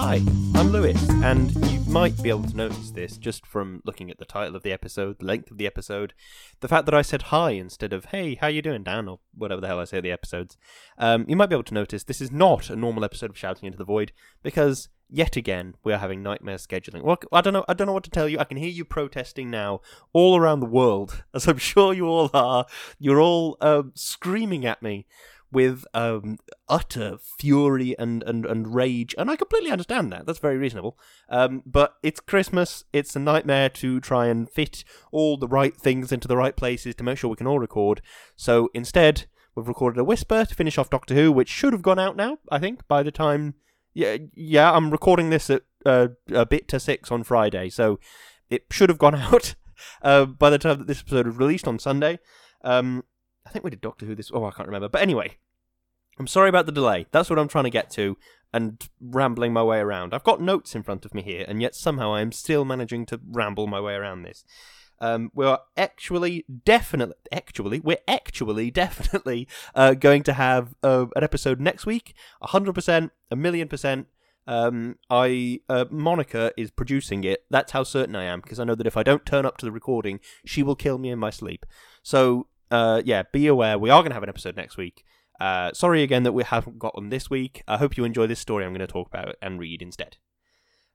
Hi, I'm Lewis, and you might be able to notice this just from looking at the title of the episode, the length of the episode, the fact that I said hi instead of hey, how you doing, Dan, or whatever the hell I say at the episodes. Um, you might be able to notice this is not a normal episode of Shouting into the Void because yet again we are having nightmare scheduling. Well, I don't know. I don't know what to tell you. I can hear you protesting now all around the world, as I'm sure you all are. You're all um, screaming at me with um, utter fury and, and, and rage, and I completely understand that. That's very reasonable. Um, but it's Christmas. It's a nightmare to try and fit all the right things into the right places to make sure we can all record. So instead, we've recorded a whisper to finish off Doctor Who, which should have gone out now. I think by the time. Yeah, yeah. I'm recording this at uh, a bit to six on Friday, so it should have gone out uh, by the time that this episode was released on Sunday. Um, I think we did Doctor Who this. Oh, I can't remember. But anyway, I'm sorry about the delay. That's what I'm trying to get to, and rambling my way around. I've got notes in front of me here, and yet somehow I am still managing to ramble my way around this. Um, we are actually definitely, actually, we're actually definitely uh, going to have uh, an episode next week. hundred percent, a million percent. Um, I uh, Monica is producing it. That's how certain I am because I know that if I don't turn up to the recording, she will kill me in my sleep. So uh, yeah, be aware we are going to have an episode next week. Uh, sorry again that we haven't got this week. I hope you enjoy this story I'm going to talk about and read instead.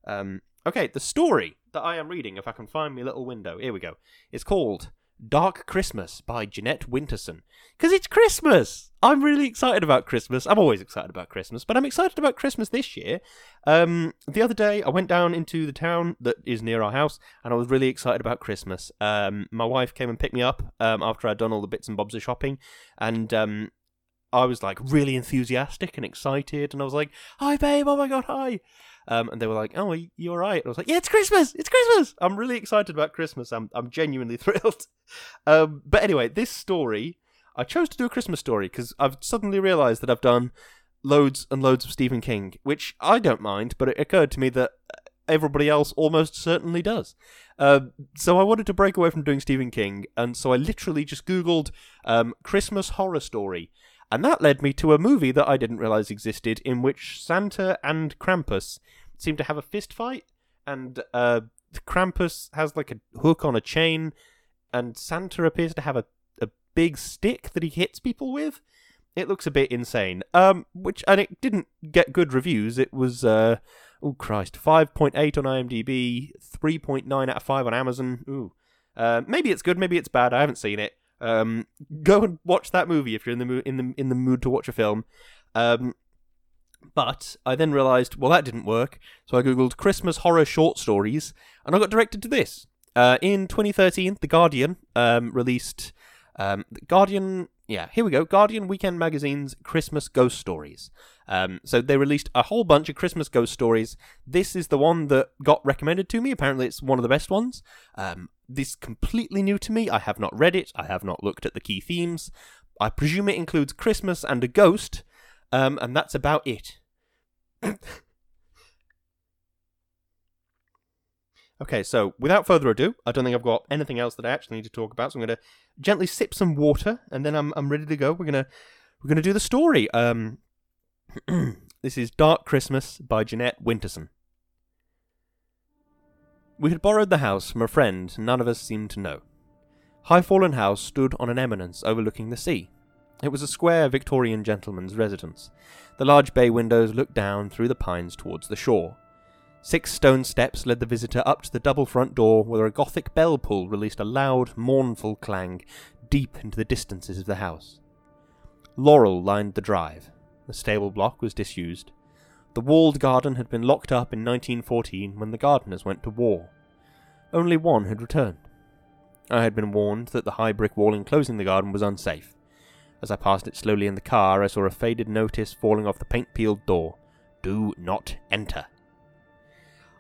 Um, okay, the story that I am reading, if I can find my little window, here we go. It's called Dark Christmas by Jeanette Winterson. Because it's Christmas! I'm really excited about Christmas. I'm always excited about Christmas, but I'm excited about Christmas this year. Um, the other day, I went down into the town that is near our house, and I was really excited about Christmas. Um, my wife came and picked me up um, after I'd done all the bits and bobs of shopping, and um, I was like really enthusiastic and excited, and I was like, "Hi, babe! Oh my god, hi!" Um, and they were like, "Oh, are you all right?" And I was like, "Yeah, it's Christmas! It's Christmas! I'm really excited about Christmas. I'm I'm genuinely thrilled." Um, but anyway, this story, I chose to do a Christmas story because I've suddenly realised that I've done loads and loads of Stephen King, which I don't mind, but it occurred to me that everybody else almost certainly does. Uh, so I wanted to break away from doing Stephen King, and so I literally just Googled um, Christmas horror story and that led me to a movie that I didn't realize existed, in which Santa and Krampus seem to have a fist fight, and uh, Krampus has like a hook on a chain, and Santa appears to have a, a big stick that he hits people with. It looks a bit insane. Um, which and it didn't get good reviews. It was uh, oh Christ, five point eight on IMDb, three point nine out of five on Amazon. Ooh, uh, maybe it's good, maybe it's bad. I haven't seen it. Um, go and watch that movie if you're in the mood in the in the mood to watch a film. Um, but I then realised, well, that didn't work. So I googled Christmas horror short stories, and I got directed to this. Uh, in 2013, The Guardian um, released um, the Guardian. Yeah, here we go. Guardian Weekend Magazine's Christmas Ghost Stories. Um, so they released a whole bunch of Christmas ghost stories. This is the one that got recommended to me. Apparently, it's one of the best ones. Um, this completely new to me. I have not read it. I have not looked at the key themes. I presume it includes Christmas and a ghost, um, and that's about it. okay, so without further ado, I don't think I've got anything else that I actually need to talk about. So I'm going to gently sip some water, and then I'm I'm ready to go. We're gonna we're gonna do the story. Um, this is Dark Christmas by Jeanette Winterson. We had borrowed the house from a friend none of us seemed to know. Highfallen House stood on an eminence overlooking the sea. It was a square Victorian gentleman's residence. The large bay windows looked down through the pines towards the shore. Six stone steps led the visitor up to the double front door, where a Gothic bell pull released a loud, mournful clang deep into the distances of the house. Laurel lined the drive. The stable block was disused. The walled garden had been locked up in 1914 when the gardeners went to war. Only one had returned. I had been warned that the high brick wall enclosing the garden was unsafe. As I passed it slowly in the car, I saw a faded notice falling off the paint peeled door Do not enter.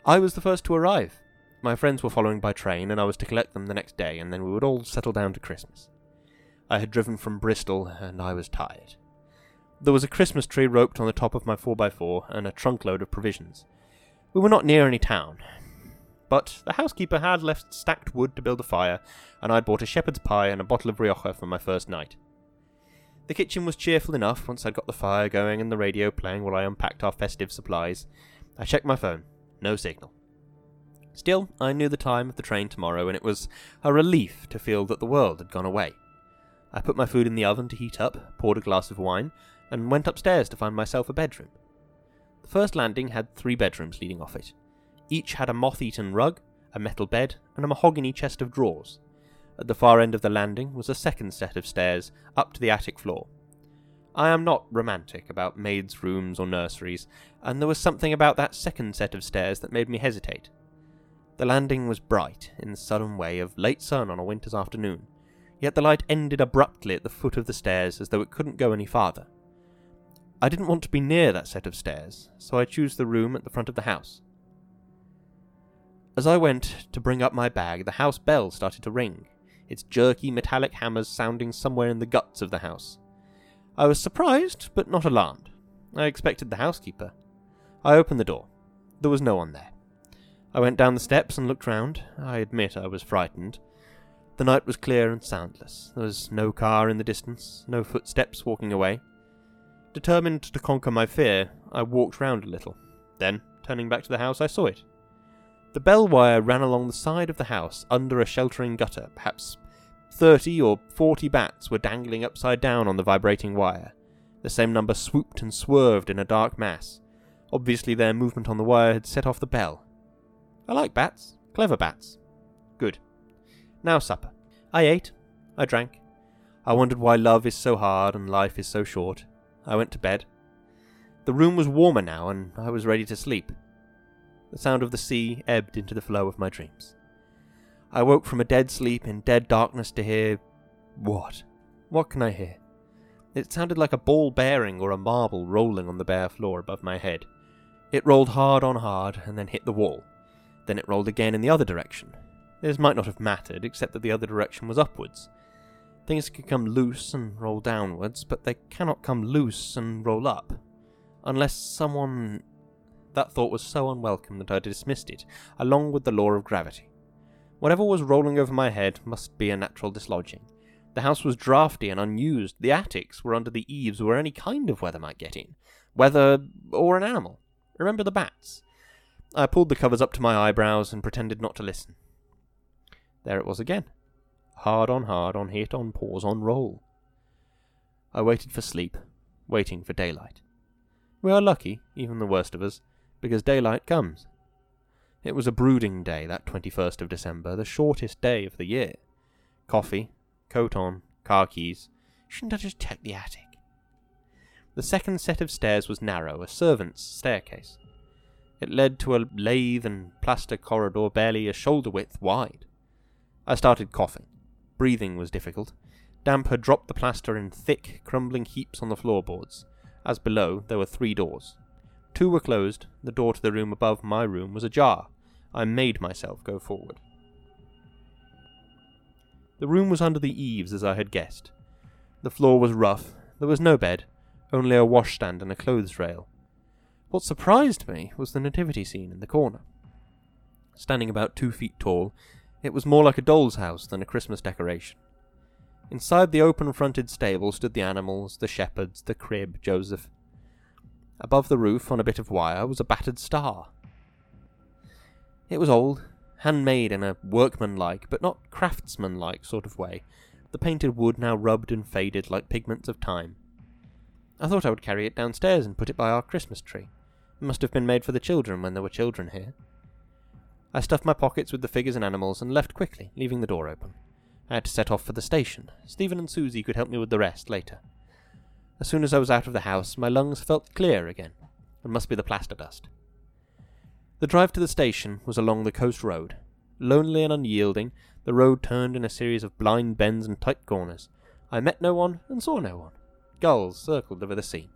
I was the first to arrive. My friends were following by train, and I was to collect them the next day, and then we would all settle down to Christmas. I had driven from Bristol, and I was tired. There was a Christmas tree roped on the top of my 4x4 and a trunkload of provisions. We were not near any town. But the housekeeper had left stacked wood to build a fire, and I'd bought a shepherd's pie and a bottle of Rioja for my first night. The kitchen was cheerful enough once I'd got the fire going and the radio playing while I unpacked our festive supplies. I checked my phone. No signal. Still, I knew the time of the train tomorrow, and it was a relief to feel that the world had gone away. I put my food in the oven to heat up, poured a glass of wine, and went upstairs to find myself a bedroom. The first landing had three bedrooms leading off it. Each had a moth eaten rug, a metal bed, and a mahogany chest of drawers. At the far end of the landing was a second set of stairs up to the attic floor. I am not romantic about maids' rooms or nurseries, and there was something about that second set of stairs that made me hesitate. The landing was bright, in the sudden way of late sun on a winter's afternoon, yet the light ended abruptly at the foot of the stairs as though it couldn't go any farther. I didn't want to be near that set of stairs, so I chose the room at the front of the house. As I went to bring up my bag, the house bell started to ring, its jerky metallic hammers sounding somewhere in the guts of the house. I was surprised, but not alarmed. I expected the housekeeper. I opened the door. There was no one there. I went down the steps and looked round. I admit I was frightened. The night was clear and soundless. There was no car in the distance, no footsteps walking away. Determined to conquer my fear, I walked round a little. Then, turning back to the house, I saw it. The bell wire ran along the side of the house under a sheltering gutter. Perhaps thirty or forty bats were dangling upside down on the vibrating wire. The same number swooped and swerved in a dark mass. Obviously, their movement on the wire had set off the bell. I like bats. Clever bats. Good. Now supper. I ate. I drank. I wondered why love is so hard and life is so short. I went to bed. The room was warmer now, and I was ready to sleep. The sound of the sea ebbed into the flow of my dreams. I woke from a dead sleep in dead darkness to hear. What? What can I hear? It sounded like a ball bearing or a marble rolling on the bare floor above my head. It rolled hard on hard and then hit the wall. Then it rolled again in the other direction. This might not have mattered, except that the other direction was upwards. Things can come loose and roll downwards, but they cannot come loose and roll up. Unless someone. That thought was so unwelcome that I dismissed it, along with the law of gravity. Whatever was rolling over my head must be a natural dislodging. The house was draughty and unused. The attics were under the eaves where any kind of weather might get in. Weather or an animal. Remember the bats? I pulled the covers up to my eyebrows and pretended not to listen. There it was again. Hard on hard, on hit, on pause, on roll. I waited for sleep, waiting for daylight. We are lucky, even the worst of us, because daylight comes. It was a brooding day, that 21st of December, the shortest day of the year. Coffee, coat on, car keys. Shouldn't I just check the attic? The second set of stairs was narrow, a servant's staircase. It led to a lathe and plaster corridor barely a shoulder width wide. I started coughing. Breathing was difficult. Damp had dropped the plaster in thick, crumbling heaps on the floorboards. As below, there were three doors. Two were closed, the door to the room above my room was ajar. I made myself go forward. The room was under the eaves as I had guessed. The floor was rough, there was no bed, only a washstand and a clothes rail. What surprised me was the nativity scene in the corner. Standing about two feet tall, it was more like a doll's house than a Christmas decoration. Inside the open fronted stable stood the animals, the shepherds, the crib, Joseph. Above the roof, on a bit of wire, was a battered star. It was old, handmade in a workmanlike, but not craftsmanlike sort of way, the painted wood now rubbed and faded like pigments of time. I thought I would carry it downstairs and put it by our Christmas tree. It must have been made for the children when there were children here. I stuffed my pockets with the figures and animals and left quickly, leaving the door open. I had to set off for the station. Stephen and Susie could help me with the rest later. As soon as I was out of the house, my lungs felt clear again. It must be the plaster dust. The drive to the station was along the coast road. Lonely and unyielding, the road turned in a series of blind bends and tight corners. I met no one and saw no one. Gulls circled over the sea.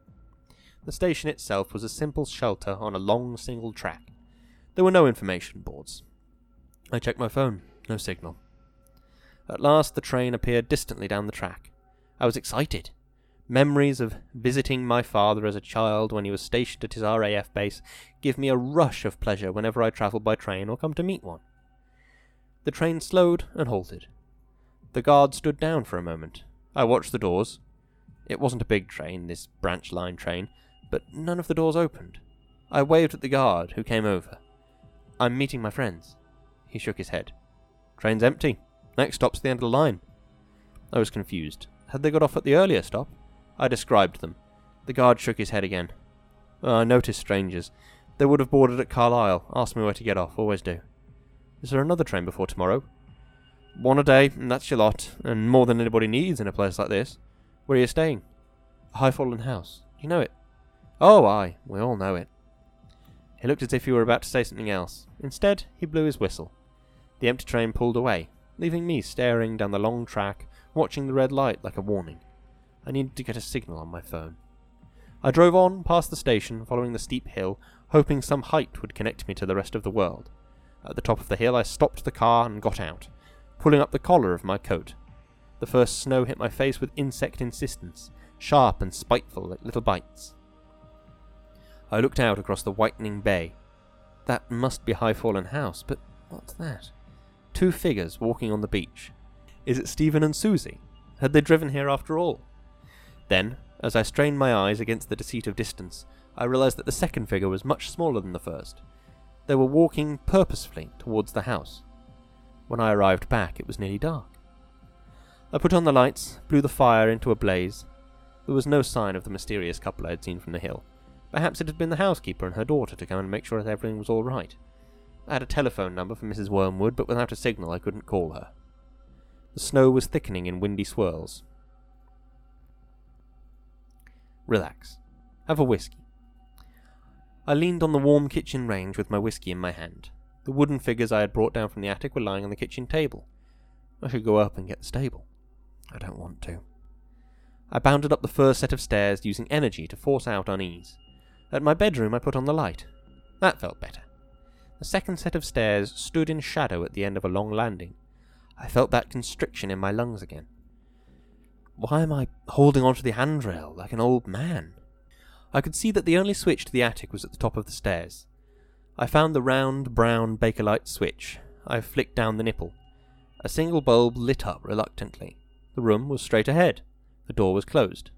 The station itself was a simple shelter on a long single track. There were no information boards. I checked my phone. No signal. At last the train appeared distantly down the track. I was excited. Memories of visiting my father as a child when he was stationed at his RAF base give me a rush of pleasure whenever I travel by train or come to meet one. The train slowed and halted. The guard stood down for a moment. I watched the doors. It wasn't a big train, this branch line train, but none of the doors opened. I waved at the guard, who came over. I'm meeting my friends. He shook his head. Train's empty. Next stop's the end of the line. I was confused. Had they got off at the earlier stop? I described them. The guard shook his head again. Ah, oh, I noticed strangers. They would have boarded at Carlisle, asked me where to get off, always do. Is there another train before tomorrow? One a day, and that's your lot, and more than anybody needs in a place like this. Where are you staying? A Highfallen house. You know it? Oh, aye, we all know it. He looked as if he were about to say something else. Instead, he blew his whistle. The empty train pulled away, leaving me staring down the long track, watching the red light like a warning. I needed to get a signal on my phone. I drove on past the station, following the steep hill, hoping some height would connect me to the rest of the world. At the top of the hill, I stopped the car and got out, pulling up the collar of my coat. The first snow hit my face with insect insistence, sharp and spiteful like little bites. I looked out across the whitening bay. That must be Highfallen House, but what's that? Two figures walking on the beach. Is it Stephen and Susie? Had they driven here after all? Then, as I strained my eyes against the deceit of distance, I realized that the second figure was much smaller than the first. They were walking purposefully towards the house. When I arrived back, it was nearly dark. I put on the lights, blew the fire into a blaze. There was no sign of the mysterious couple I had seen from the hill. Perhaps it had been the housekeeper and her daughter to come and make sure that everything was all right. I had a telephone number for Mrs. Wormwood, but without a signal I couldn't call her. The snow was thickening in windy swirls. Relax. Have a whiskey. I leaned on the warm kitchen range with my whiskey in my hand. The wooden figures I had brought down from the attic were lying on the kitchen table. I should go up and get the stable. I don't want to. I bounded up the first set of stairs, using energy to force out unease. At my bedroom, I put on the light. That felt better. The second set of stairs stood in shadow at the end of a long landing. I felt that constriction in my lungs again. Why am I holding onto the handrail like an old man? I could see that the only switch to the attic was at the top of the stairs. I found the round, brown Bakelite switch. I flicked down the nipple. A single bulb lit up reluctantly. The room was straight ahead. The door was closed.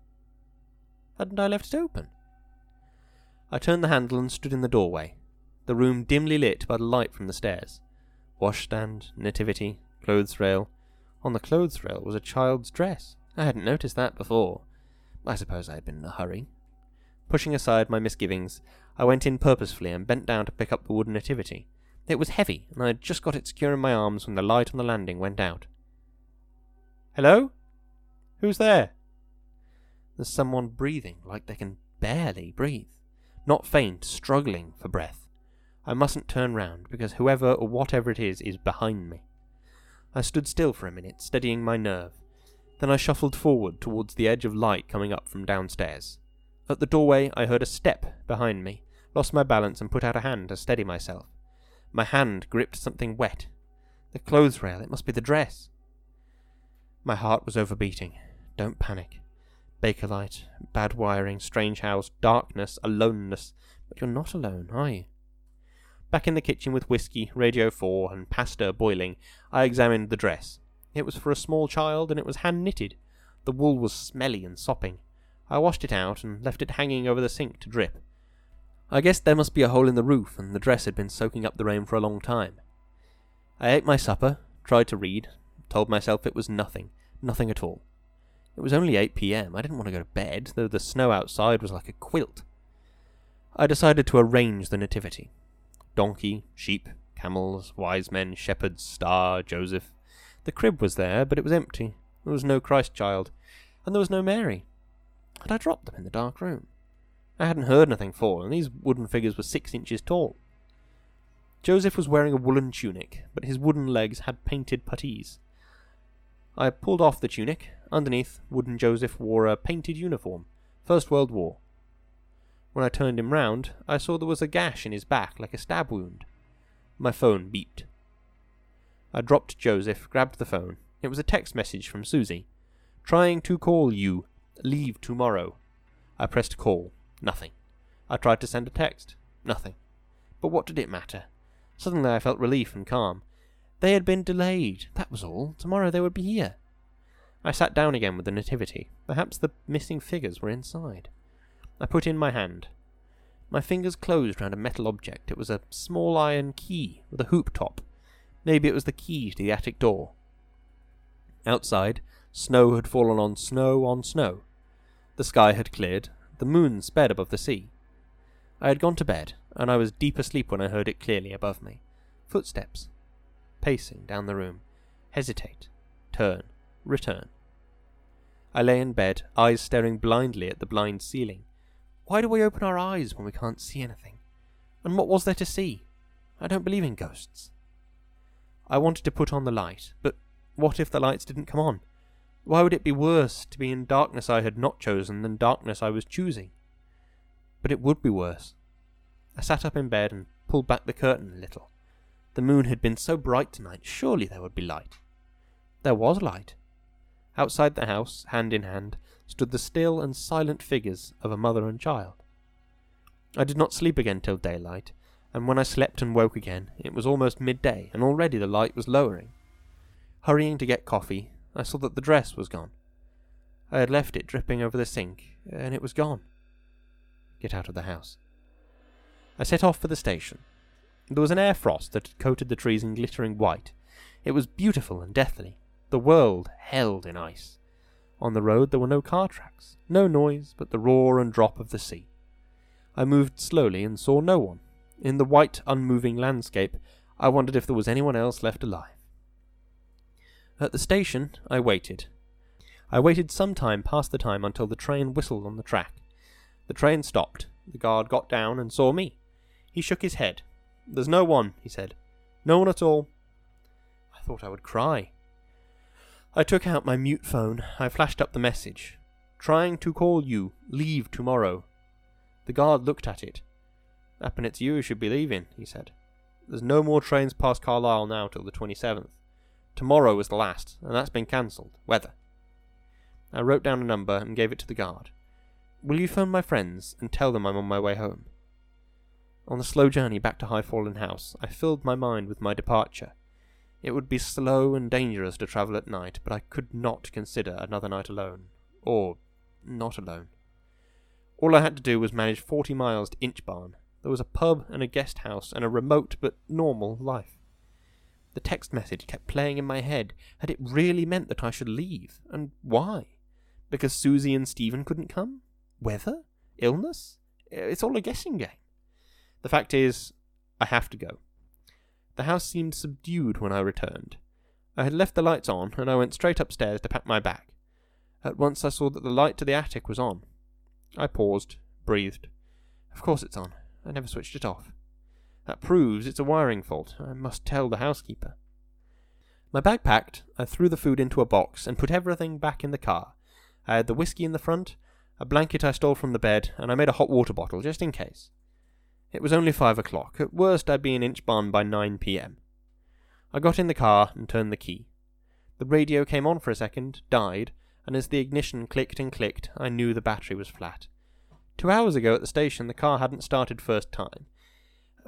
Hadn't I left it open? I turned the handle and stood in the doorway, the room dimly lit by the light from the stairs. Washstand, nativity, clothes rail. On the clothes rail was a child's dress. I hadn't noticed that before. I suppose I had been in a hurry. Pushing aside my misgivings, I went in purposefully and bent down to pick up the wooden nativity. It was heavy, and I had just got it secure in my arms when the light on the landing went out. Hello? Who's there? There's someone breathing like they can barely breathe. Not faint, struggling for breath. I mustn't turn round, because whoever or whatever it is is behind me. I stood still for a minute, steadying my nerve. Then I shuffled forward towards the edge of light coming up from downstairs. At the doorway, I heard a step behind me, lost my balance, and put out a hand to steady myself. My hand gripped something wet. The clothes rail, it must be the dress. My heart was overbeating. Don't panic. Bakelite, bad wiring, strange house, darkness, aloneness. But you're not alone, are you? Back in the kitchen with whiskey, Radio 4, and pasta boiling, I examined the dress. It was for a small child, and it was hand knitted. The wool was smelly and sopping. I washed it out and left it hanging over the sink to drip. I guessed there must be a hole in the roof, and the dress had been soaking up the rain for a long time. I ate my supper, tried to read, told myself it was nothing, nothing at all. It was only 8 pm. I didn't want to go to bed, though the snow outside was like a quilt. I decided to arrange the nativity donkey, sheep, camels, wise men, shepherds, star, Joseph. The crib was there, but it was empty. There was no Christ child, and there was no Mary. Had I dropped them in the dark room? I hadn't heard nothing fall, and these wooden figures were six inches tall. Joseph was wearing a woolen tunic, but his wooden legs had painted puttees. I pulled off the tunic. Underneath, wooden Joseph wore a painted uniform, First World War. When I turned him round, I saw there was a gash in his back like a stab wound. My phone beeped. I dropped Joseph, grabbed the phone. It was a text message from Susie. Trying to call you. Leave tomorrow. I pressed call. Nothing. I tried to send a text. Nothing. But what did it matter? Suddenly I felt relief and calm. They had been delayed, that was all. Tomorrow they would be here. I sat down again with the nativity. Perhaps the missing figures were inside. I put in my hand. My fingers closed round a metal object. It was a small iron key with a hoop top. Maybe it was the key to the attic door. Outside, snow had fallen on snow on snow. The sky had cleared. The moon sped above the sea. I had gone to bed, and I was deep asleep when I heard it clearly above me. Footsteps. Pacing down the room. Hesitate. Turn. Return. I lay in bed, eyes staring blindly at the blind ceiling. Why do we open our eyes when we can't see anything? And what was there to see? I don't believe in ghosts. I wanted to put on the light, but what if the lights didn't come on? Why would it be worse to be in darkness I had not chosen than darkness I was choosing? But it would be worse. I sat up in bed and pulled back the curtain a little. The moon had been so bright tonight, surely there would be light. There was light. Outside the house, hand in hand, stood the still and silent figures of a mother and child. I did not sleep again till daylight, and when I slept and woke again, it was almost midday, and already the light was lowering. Hurrying to get coffee, I saw that the dress was gone. I had left it dripping over the sink, and it was gone. Get out of the house. I set off for the station. There was an air frost that had coated the trees in glittering white. It was beautiful and deathly. The world held in ice. On the road there were no car tracks, no noise but the roar and drop of the sea. I moved slowly and saw no one. In the white, unmoving landscape, I wondered if there was anyone else left alive. At the station, I waited. I waited some time past the time until the train whistled on the track. The train stopped. The guard got down and saw me. He shook his head. There's no one, he said. No one at all. I thought I would cry. I took out my mute phone. I flashed up the message. Trying to call you. Leave tomorrow. The guard looked at it. Happen it's you who should be leaving, he said. There's no more trains past Carlisle now till the 27th. Tomorrow was the last, and that's been cancelled. Weather. I wrote down a number and gave it to the guard. Will you phone my friends and tell them I'm on my way home? On the slow journey back to Highfallen House, I filled my mind with my departure. It would be slow and dangerous to travel at night, but I could not consider another night alone. Or not alone. All I had to do was manage forty miles to Inchbarn. There was a pub and a guest house and a remote but normal life. The text message kept playing in my head. Had it really meant that I should leave? And why? Because Susie and Stephen couldn't come? Weather? Illness? It's all a guessing game. The fact is, I have to go. The house seemed subdued when I returned. I had left the lights on, and I went straight upstairs to pack my bag. At once I saw that the light to the attic was on. I paused, breathed. Of course it's on. I never switched it off. That proves it's a wiring fault. I must tell the housekeeper. My bag packed, I threw the food into a box and put everything back in the car. I had the whisky in the front, a blanket I stole from the bed, and I made a hot water bottle just in case. It was only five o'clock. At worst, I'd be in Inchbarn by 9 p.m. I got in the car and turned the key. The radio came on for a second, died, and as the ignition clicked and clicked, I knew the battery was flat. Two hours ago at the station, the car hadn't started first time.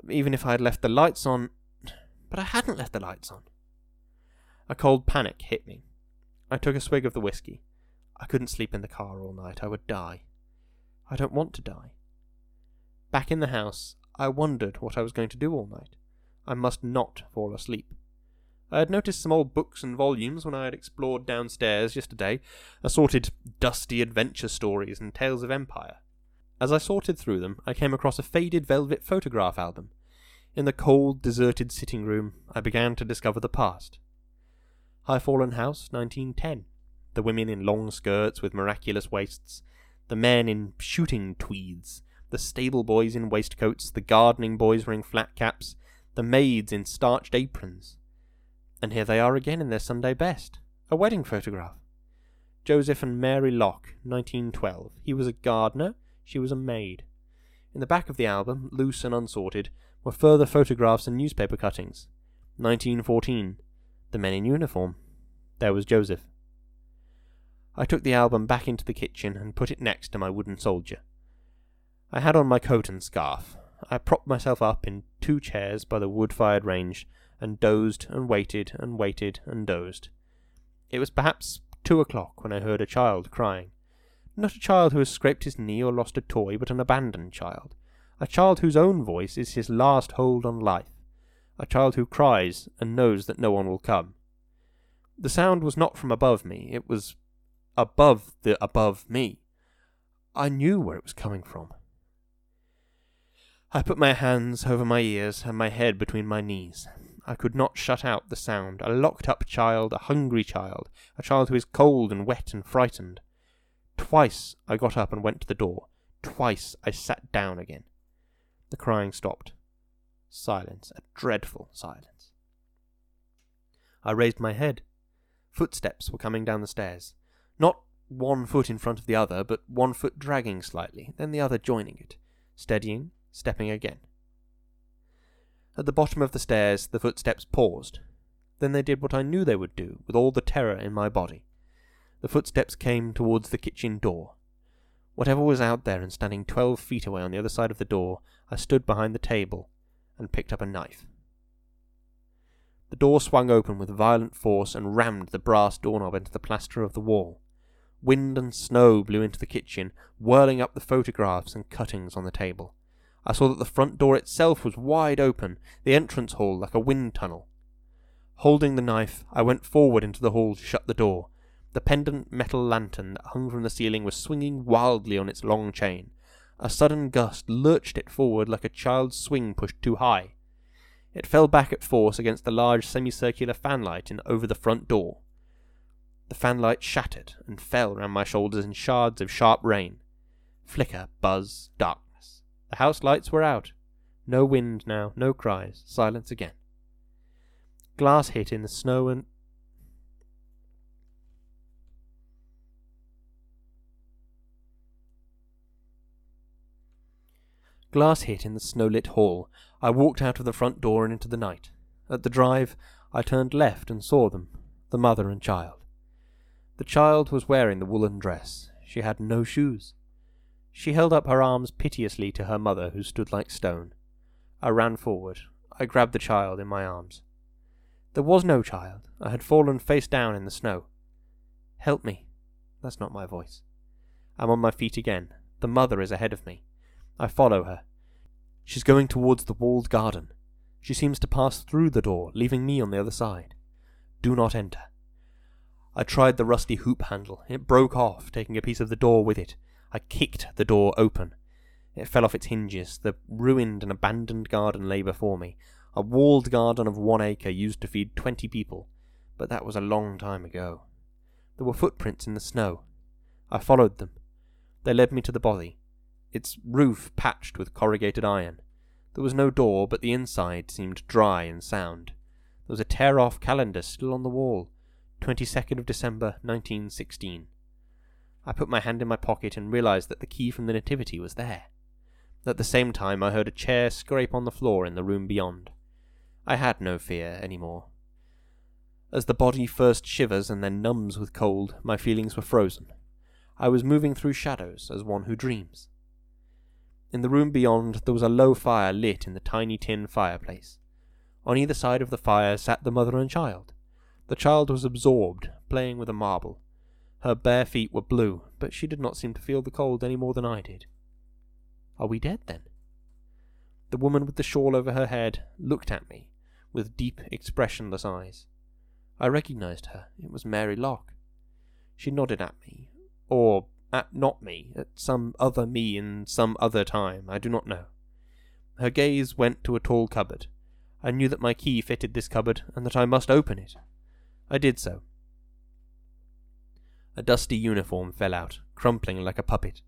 Even if I had left the lights on. But I hadn't left the lights on. A cold panic hit me. I took a swig of the whisky. I couldn't sleep in the car all night. I would die. I don't want to die. Back in the house, I wondered what I was going to do all night. I must not fall asleep. I had noticed some old books and volumes when I had explored downstairs yesterday, assorted dusty adventure stories and tales of empire. As I sorted through them, I came across a faded velvet photograph album. In the cold, deserted sitting room, I began to discover the past. Highfallen House, 1910. The women in long skirts with miraculous waists, the men in shooting tweeds, the stable boys in waistcoats, the gardening boys wearing flat caps, the maids in starched aprons. And here they are again in their Sunday best. A wedding photograph. Joseph and Mary Locke, 1912. He was a gardener, she was a maid. In the back of the album, loose and unsorted, were further photographs and newspaper cuttings. 1914. The men in uniform. There was Joseph. I took the album back into the kitchen and put it next to my wooden soldier. I had on my coat and scarf. I propped myself up in two chairs by the wood fired range, and dozed and waited and waited and dozed. It was perhaps two o'clock when I heard a child crying. Not a child who has scraped his knee or lost a toy, but an abandoned child. A child whose own voice is his last hold on life. A child who cries and knows that no one will come. The sound was not from above me, it was above the above me. I knew where it was coming from. I put my hands over my ears and my head between my knees. I could not shut out the sound. A locked up child, a hungry child, a child who is cold and wet and frightened. Twice I got up and went to the door. Twice I sat down again. The crying stopped. Silence, a dreadful silence. I raised my head. Footsteps were coming down the stairs. Not one foot in front of the other, but one foot dragging slightly, then the other joining it, steadying, stepping again. At the bottom of the stairs, the footsteps paused. Then they did what I knew they would do, with all the terror in my body. The footsteps came towards the kitchen door. Whatever was out there and standing twelve feet away on the other side of the door, I stood behind the table and picked up a knife. The door swung open with violent force and rammed the brass doorknob into the plaster of the wall. Wind and snow blew into the kitchen, whirling up the photographs and cuttings on the table. I saw that the front door itself was wide open, the entrance hall like a wind tunnel. Holding the knife, I went forward into the hall to shut the door. The pendant metal lantern that hung from the ceiling was swinging wildly on its long chain. A sudden gust lurched it forward like a child's swing pushed too high. It fell back at force against the large semicircular fanlight in over the front door. The fanlight shattered and fell round my shoulders in shards of sharp rain. Flicker, buzz, darkness. The house lights were out. No wind now, no cries, silence again. Glass hit in the snow and Glass hit in the snow-lit hall. I walked out of the front door and into the night. At the drive, I turned left and saw them, the mother and child. The child was wearing the woolen dress. She had no shoes. She held up her arms piteously to her mother, who stood like stone. I ran forward. I grabbed the child in my arms. There was no child. I had fallen face down in the snow. Help me. That's not my voice. I'm on my feet again. The mother is ahead of me. I follow her. She's going towards the walled garden. She seems to pass through the door, leaving me on the other side. Do not enter. I tried the rusty hoop handle. It broke off, taking a piece of the door with it. I kicked the door open. It fell off its hinges. The ruined and abandoned garden lay before me. A walled garden of one acre used to feed twenty people, but that was a long time ago. There were footprints in the snow. I followed them. They led me to the bothy, its roof patched with corrugated iron. There was no door, but the inside seemed dry and sound. There was a tear off calendar still on the wall, 22nd of December, 1916. I put my hand in my pocket and realized that the key from the Nativity was there. At the same time, I heard a chair scrape on the floor in the room beyond. I had no fear any more. As the body first shivers and then numbs with cold, my feelings were frozen. I was moving through shadows as one who dreams. In the room beyond, there was a low fire lit in the tiny tin fireplace. On either side of the fire sat the mother and child. The child was absorbed, playing with a marble. Her bare feet were blue, but she did not seem to feel the cold any more than I did. Are we dead, then? The woman with the shawl over her head looked at me with deep, expressionless eyes. I recognized her. It was Mary Locke. She nodded at me, or at not me, at some other me in some other time, I do not know. Her gaze went to a tall cupboard. I knew that my key fitted this cupboard, and that I must open it. I did so. A dusty uniform fell out, crumpling like a puppet.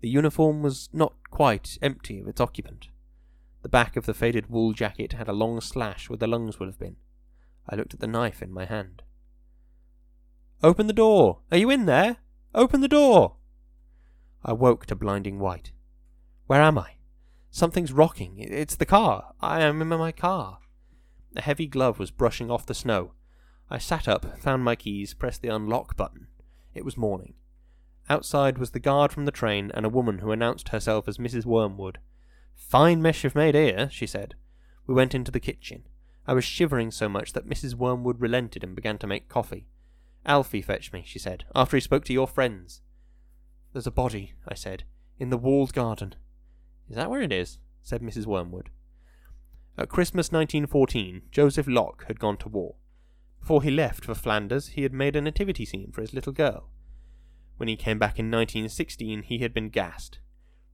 The uniform was not quite empty of its occupant. The back of the faded wool jacket had a long slash where the lungs would have been. I looked at the knife in my hand. Open the door! Are you in there? Open the door! I woke to blinding white. Where am I? Something's rocking. It's the car. I am in my car. A heavy glove was brushing off the snow. I sat up, found my keys, pressed the unlock button. It was morning. Outside was the guard from the train and a woman who announced herself as Mrs. Wormwood. Fine mess you've made here, she said. We went into the kitchen. I was shivering so much that Mrs. Wormwood relented and began to make coffee. Alfie fetched me, she said, after he spoke to your friends. There's a body, I said, in the walled garden. Is that where it is? said Mrs. Wormwood. At Christmas 1914, Joseph Locke had gone to war. Before he left for Flanders, he had made a nativity scene for his little girl. When he came back in 1916, he had been gassed.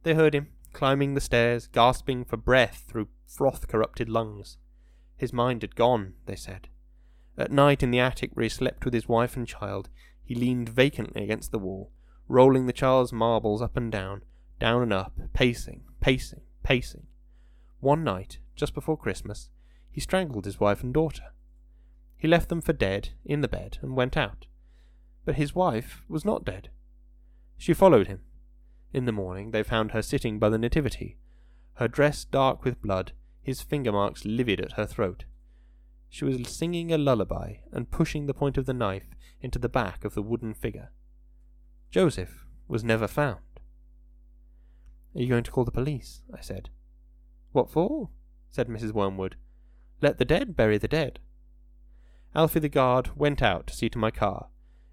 They heard him, climbing the stairs, gasping for breath through froth corrupted lungs. His mind had gone, they said. At night in the attic where he slept with his wife and child, he leaned vacantly against the wall, rolling the child's marbles up and down, down and up, pacing, pacing, pacing. One night, just before Christmas, he strangled his wife and daughter. He left them for dead in the bed and went out. But his wife was not dead. She followed him. In the morning they found her sitting by the Nativity, her dress dark with blood, his finger marks livid at her throat. She was singing a lullaby and pushing the point of the knife into the back of the wooden figure. Joseph was never found. Are you going to call the police? I said. What for? said Mrs. Wormwood. Let the dead bury the dead. Alfie the guard went out to see to my car.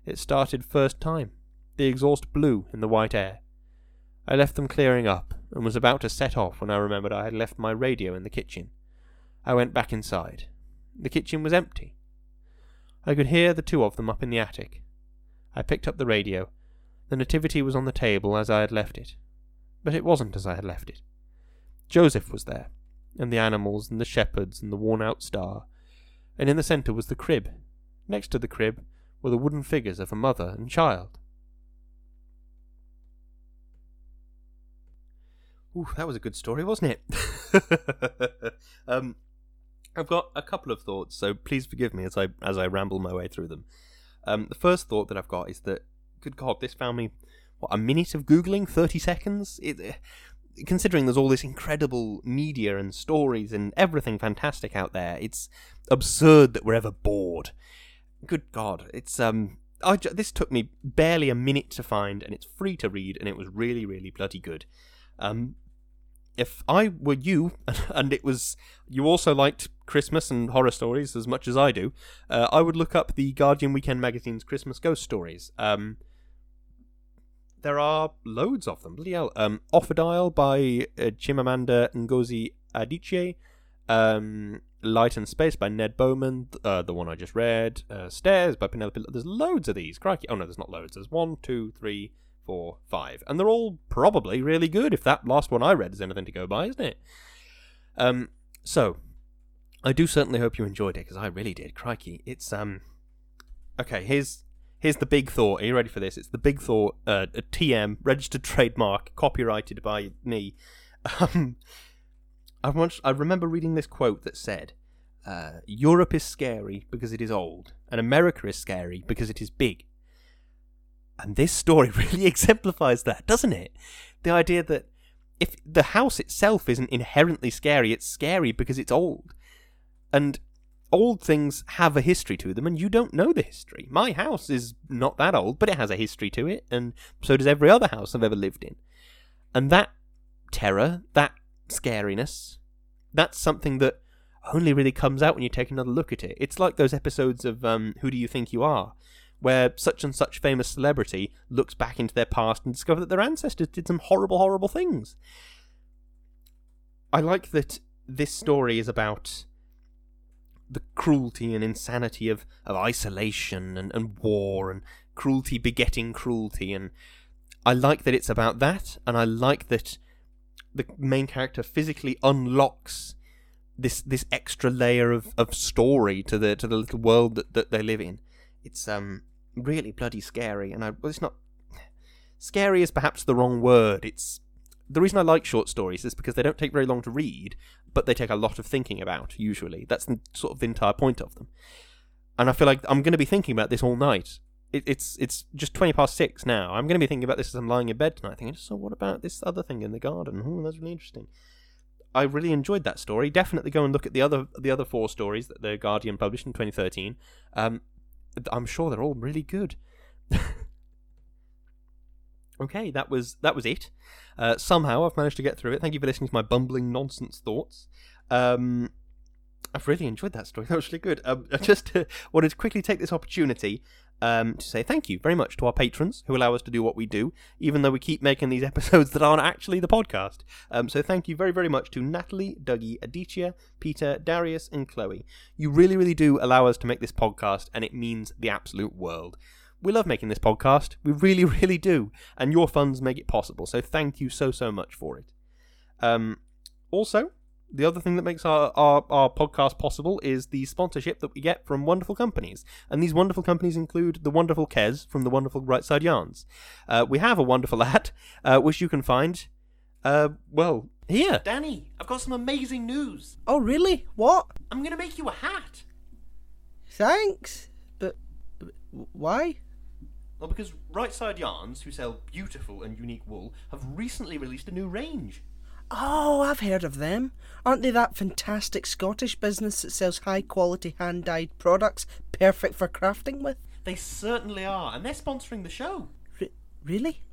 It started first time. The exhaust blew in the white air. I left them clearing up, and was about to set off when I remembered I had left my radio in the kitchen. I went back inside. The kitchen was empty. I could hear the two of them up in the attic. I picked up the radio. The nativity was on the table as I had left it. But it wasn't as I had left it. Joseph was there, and the animals, and the shepherds, and the worn out star. And in the centre was the crib. Next to the crib were the wooden figures of a mother and child. Ooh, that was a good story, wasn't it? um, I've got a couple of thoughts, so please forgive me as I as I ramble my way through them. Um, the first thought that I've got is that, good God, this found me what a minute of googling, thirty seconds. It, considering there's all this incredible media and stories and everything fantastic out there, it's absurd that we're ever bored. Good God, it's um. I, this took me barely a minute to find, and it's free to read, and it was really, really bloody good. Um, if I were you, and it was you also liked Christmas and horror stories as much as I do, uh, I would look up the Guardian Weekend magazine's Christmas ghost stories. Um, there are loads of them. Bloody hell. Um, by uh, Chimamanda Ngozi Adichie. Um, Light and Space by Ned Beauman, uh, the one I just read. Uh, Stairs by Penelope. There's loads of these. Crikey. Oh no, there's not loads. There's one, two, three, four, five, and they're all probably really good. If that last one I read is anything to go by, isn't it? Um, so I do certainly hope you enjoyed it because I really did. Crikey, it's um, okay. Here's here's the big thought. Are you ready for this? It's the big thought. Uh, a TM registered trademark, copyrighted by me. Um, I once I remember reading this quote that said. Uh, Europe is scary because it is old, and America is scary because it is big. And this story really exemplifies that, doesn't it? The idea that if the house itself isn't inherently scary, it's scary because it's old. And old things have a history to them, and you don't know the history. My house is not that old, but it has a history to it, and so does every other house I've ever lived in. And that terror, that scariness, that's something that only really comes out when you take another look at it. It's like those episodes of um, Who Do You Think You Are, where such and such famous celebrity looks back into their past and discovers that their ancestors did some horrible, horrible things. I like that this story is about the cruelty and insanity of, of isolation and, and war and cruelty begetting cruelty and I like that it's about that and I like that the main character physically unlocks this this extra layer of, of story to the to the little world that, that they live in. It's um really bloody scary, and I well, it's not scary is perhaps the wrong word. It's the reason I like short stories is because they don't take very long to read, but they take a lot of thinking about. Usually, that's the, sort of the entire point of them. And I feel like I'm going to be thinking about this all night. It, it's it's just twenty past six now. I'm going to be thinking about this as I'm lying in bed tonight, thinking, so what about this other thing in the garden? Oh, that's really interesting. I really enjoyed that story. Definitely go and look at the other the other four stories that the Guardian published in 2013. Um, I'm sure they're all really good. okay, that was that was it. Uh, somehow I've managed to get through it. Thank you for listening to my bumbling nonsense thoughts. Um, I've really enjoyed that story. That was really good. Um, I just uh, wanted to quickly take this opportunity um, to say thank you very much to our patrons who allow us to do what we do, even though we keep making these episodes that aren't actually the podcast. Um, so thank you very, very much to Natalie, Dougie, Aditya, Peter, Darius, and Chloe. You really, really do allow us to make this podcast, and it means the absolute world. We love making this podcast. We really, really do. And your funds make it possible. So thank you so, so much for it. Um, also, the other thing that makes our, our, our podcast possible is the sponsorship that we get from wonderful companies. And these wonderful companies include the wonderful Kez from the wonderful Right Side Yarns. Uh, we have a wonderful ad, uh, which you can find, uh, well, here. Danny, I've got some amazing news. Oh, really? What? I'm going to make you a hat. Thanks. But, but why? Well, because Right Side Yarns, who sell beautiful and unique wool, have recently released a new range. Oh, I've heard of them. Aren't they that fantastic Scottish business that sells high quality hand dyed products perfect for crafting with? They certainly are, and they're sponsoring the show. R- really?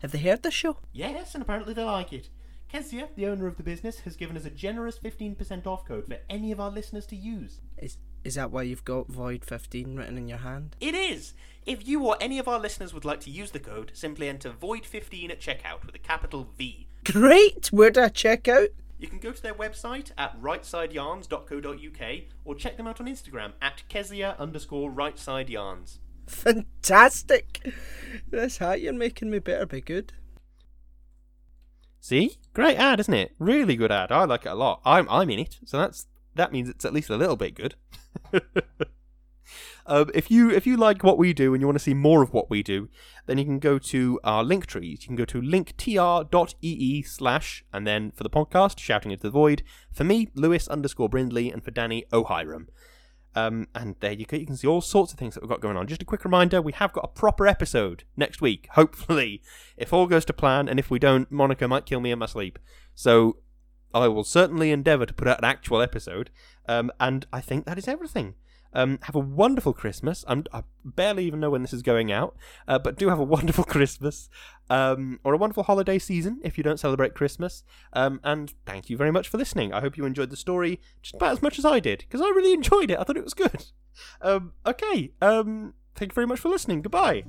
Have they heard the show? Yes, and apparently they like it. Kezia, the owner of the business, has given us a generous 15% off code for any of our listeners to use. Is is that why you've got Void 15 written in your hand? It is! If you or any of our listeners would like to use the code, simply enter Void15 at checkout with a capital V. Great! Where do I check out? You can go to their website at rightsideyarns.co.uk or check them out on Instagram at Kezia underscore rightsideyarns. Fantastic! This hat you're making me better be good. See? Great ad, isn't it? Really good ad. I like it a lot. I'm I'm in it, so that's that means it's at least a little bit good. um, if you if you like what we do and you want to see more of what we do, then you can go to our link trees. You can go to linktr.ee slash and then for the podcast, shouting into the void. For me, Lewis underscore Brindley, and for Danny, O'Hiram. Um, and there you go. You can see all sorts of things that we've got going on. Just a quick reminder: we have got a proper episode next week. Hopefully, if all goes to plan, and if we don't, Monica might kill me in my sleep. So I will certainly endeavour to put out an actual episode. Um, and I think that is everything. Um, have a wonderful Christmas. I'm, i barely even know when this is going out, uh, but do have a wonderful Christmas um, or a wonderful holiday season if you don't celebrate Christmas. Um, and thank you very much for listening. I hope you enjoyed the story just about as much as I did because I really enjoyed it. I thought it was good. Um, okay. Um, thank you very much for listening. Goodbye.